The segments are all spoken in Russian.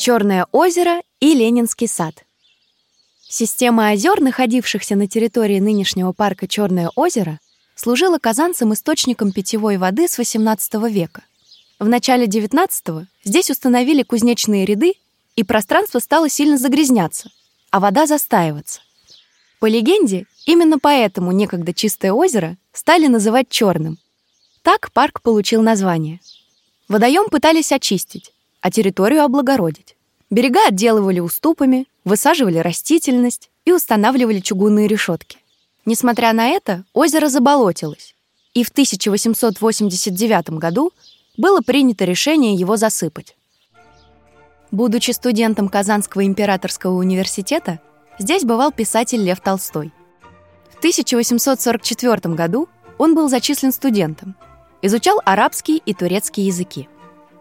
Черное озеро и Ленинский сад. Система озер, находившихся на территории нынешнего парка Черное озеро, служила казанцам источником питьевой воды с XVIII века. В начале XIX здесь установили кузнечные ряды, и пространство стало сильно загрязняться, а вода застаиваться. По легенде, именно поэтому некогда чистое озеро стали называть черным. Так парк получил название. Водоем пытались очистить, а территорию облагородить. Берега отделывали уступами, высаживали растительность и устанавливали чугунные решетки. Несмотря на это, озеро заболотилось, и в 1889 году было принято решение его засыпать. Будучи студентом Казанского императорского университета, здесь бывал писатель Лев Толстой. В 1844 году он был зачислен студентом, изучал арабский и турецкий языки.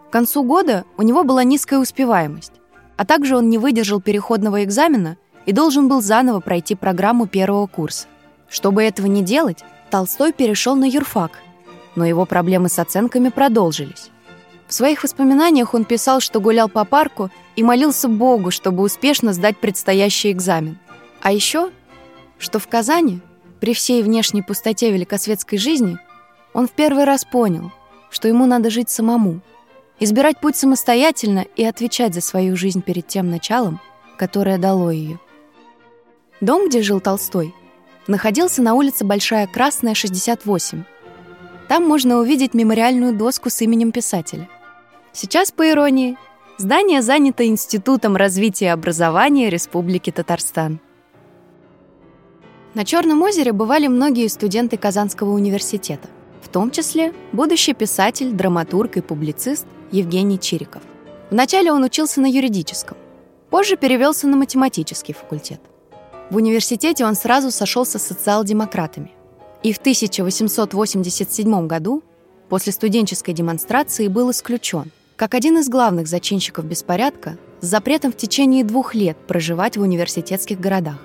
К концу года у него была низкая успеваемость, а также он не выдержал переходного экзамена и должен был заново пройти программу первого курса. Чтобы этого не делать, Толстой перешел на юрфак, но его проблемы с оценками продолжились. В своих воспоминаниях он писал, что гулял по парку и молился Богу, чтобы успешно сдать предстоящий экзамен. А еще, что в Казани, при всей внешней пустоте великосветской жизни, он в первый раз понял, что ему надо жить самому – избирать путь самостоятельно и отвечать за свою жизнь перед тем началом, которое дало ее. Дом, где жил Толстой, находился на улице Большая Красная, 68. Там можно увидеть мемориальную доску с именем писателя. Сейчас, по иронии, здание занято Институтом развития образования Республики Татарстан. На Черном озере бывали многие студенты Казанского университета, в том числе будущий писатель, драматург и публицист Евгений Чириков. Вначале он учился на юридическом, позже перевелся на математический факультет. В университете он сразу сошелся с социал-демократами. И в 1887 году, после студенческой демонстрации, был исключен, как один из главных зачинщиков беспорядка с запретом в течение двух лет проживать в университетских городах.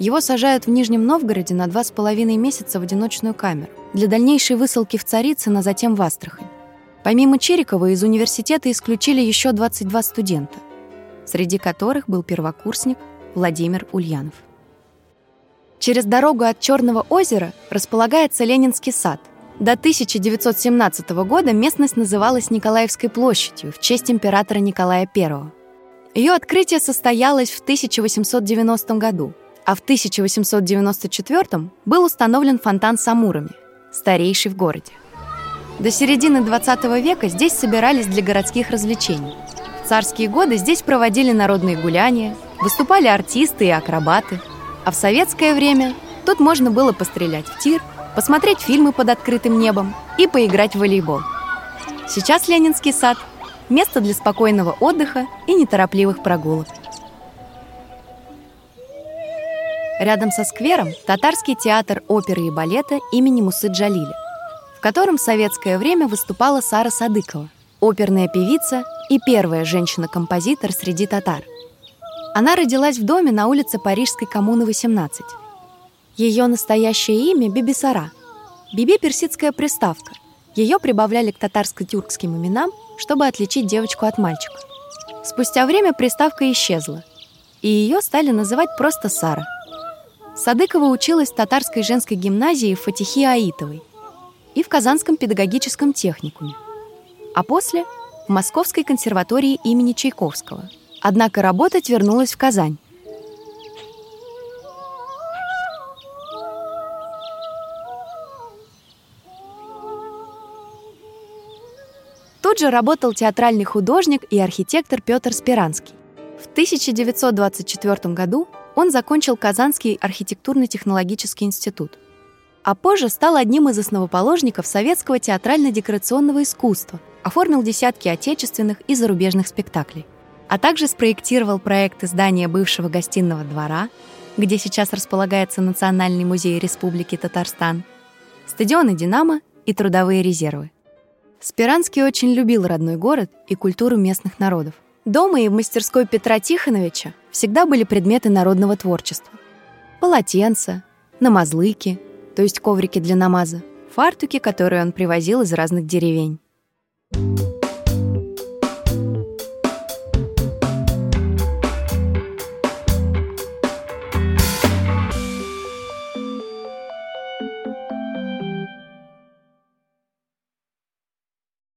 Его сажают в Нижнем Новгороде на два с половиной месяца в одиночную камеру для дальнейшей высылки в Царицын, затем в Астрахань. Помимо Черикова из университета исключили еще 22 студента, среди которых был первокурсник Владимир Ульянов. Через дорогу от Черного озера располагается Ленинский сад. До 1917 года местность называлась Николаевской площадью в честь императора Николая I. Ее открытие состоялось в 1890 году, а в 1894 был установлен фонтан с амурами, старейший в городе. До середины 20 века здесь собирались для городских развлечений. В царские годы здесь проводили народные гуляния, выступали артисты и акробаты. А в советское время тут можно было пострелять в тир, посмотреть фильмы под открытым небом и поиграть в волейбол. Сейчас Ленинский сад – место для спокойного отдыха и неторопливых прогулок. Рядом со сквером татарский театр оперы и балета имени Мусы Джалиля котором в советское время выступала Сара Садыкова, оперная певица и первая женщина-композитор среди татар. Она родилась в доме на улице Парижской коммуны 18. Ее настоящее имя – Бибисара. Биби – персидская приставка. Ее прибавляли к татарско-тюркским именам, чтобы отличить девочку от мальчика. Спустя время приставка исчезла, и ее стали называть просто Сара. Садыкова училась в татарской женской гимназии Фатихи Аитовой – и в Казанском педагогическом техникуме, а после — в Московской консерватории имени Чайковского. Однако работать вернулась в Казань. Тут же работал театральный художник и архитектор Петр Спиранский. В 1924 году он закончил Казанский архитектурно-технологический институт а позже стал одним из основоположников советского театрально-декорационного искусства, оформил десятки отечественных и зарубежных спектаклей, а также спроектировал проекты здания бывшего гостиного двора, где сейчас располагается Национальный музей Республики Татарстан, стадионы «Динамо» и трудовые резервы. Спиранский очень любил родной город и культуру местных народов. Дома и в мастерской Петра Тихоновича всегда были предметы народного творчества. Полотенца, намазлыки — то есть коврики для намаза, фартуки, которые он привозил из разных деревень.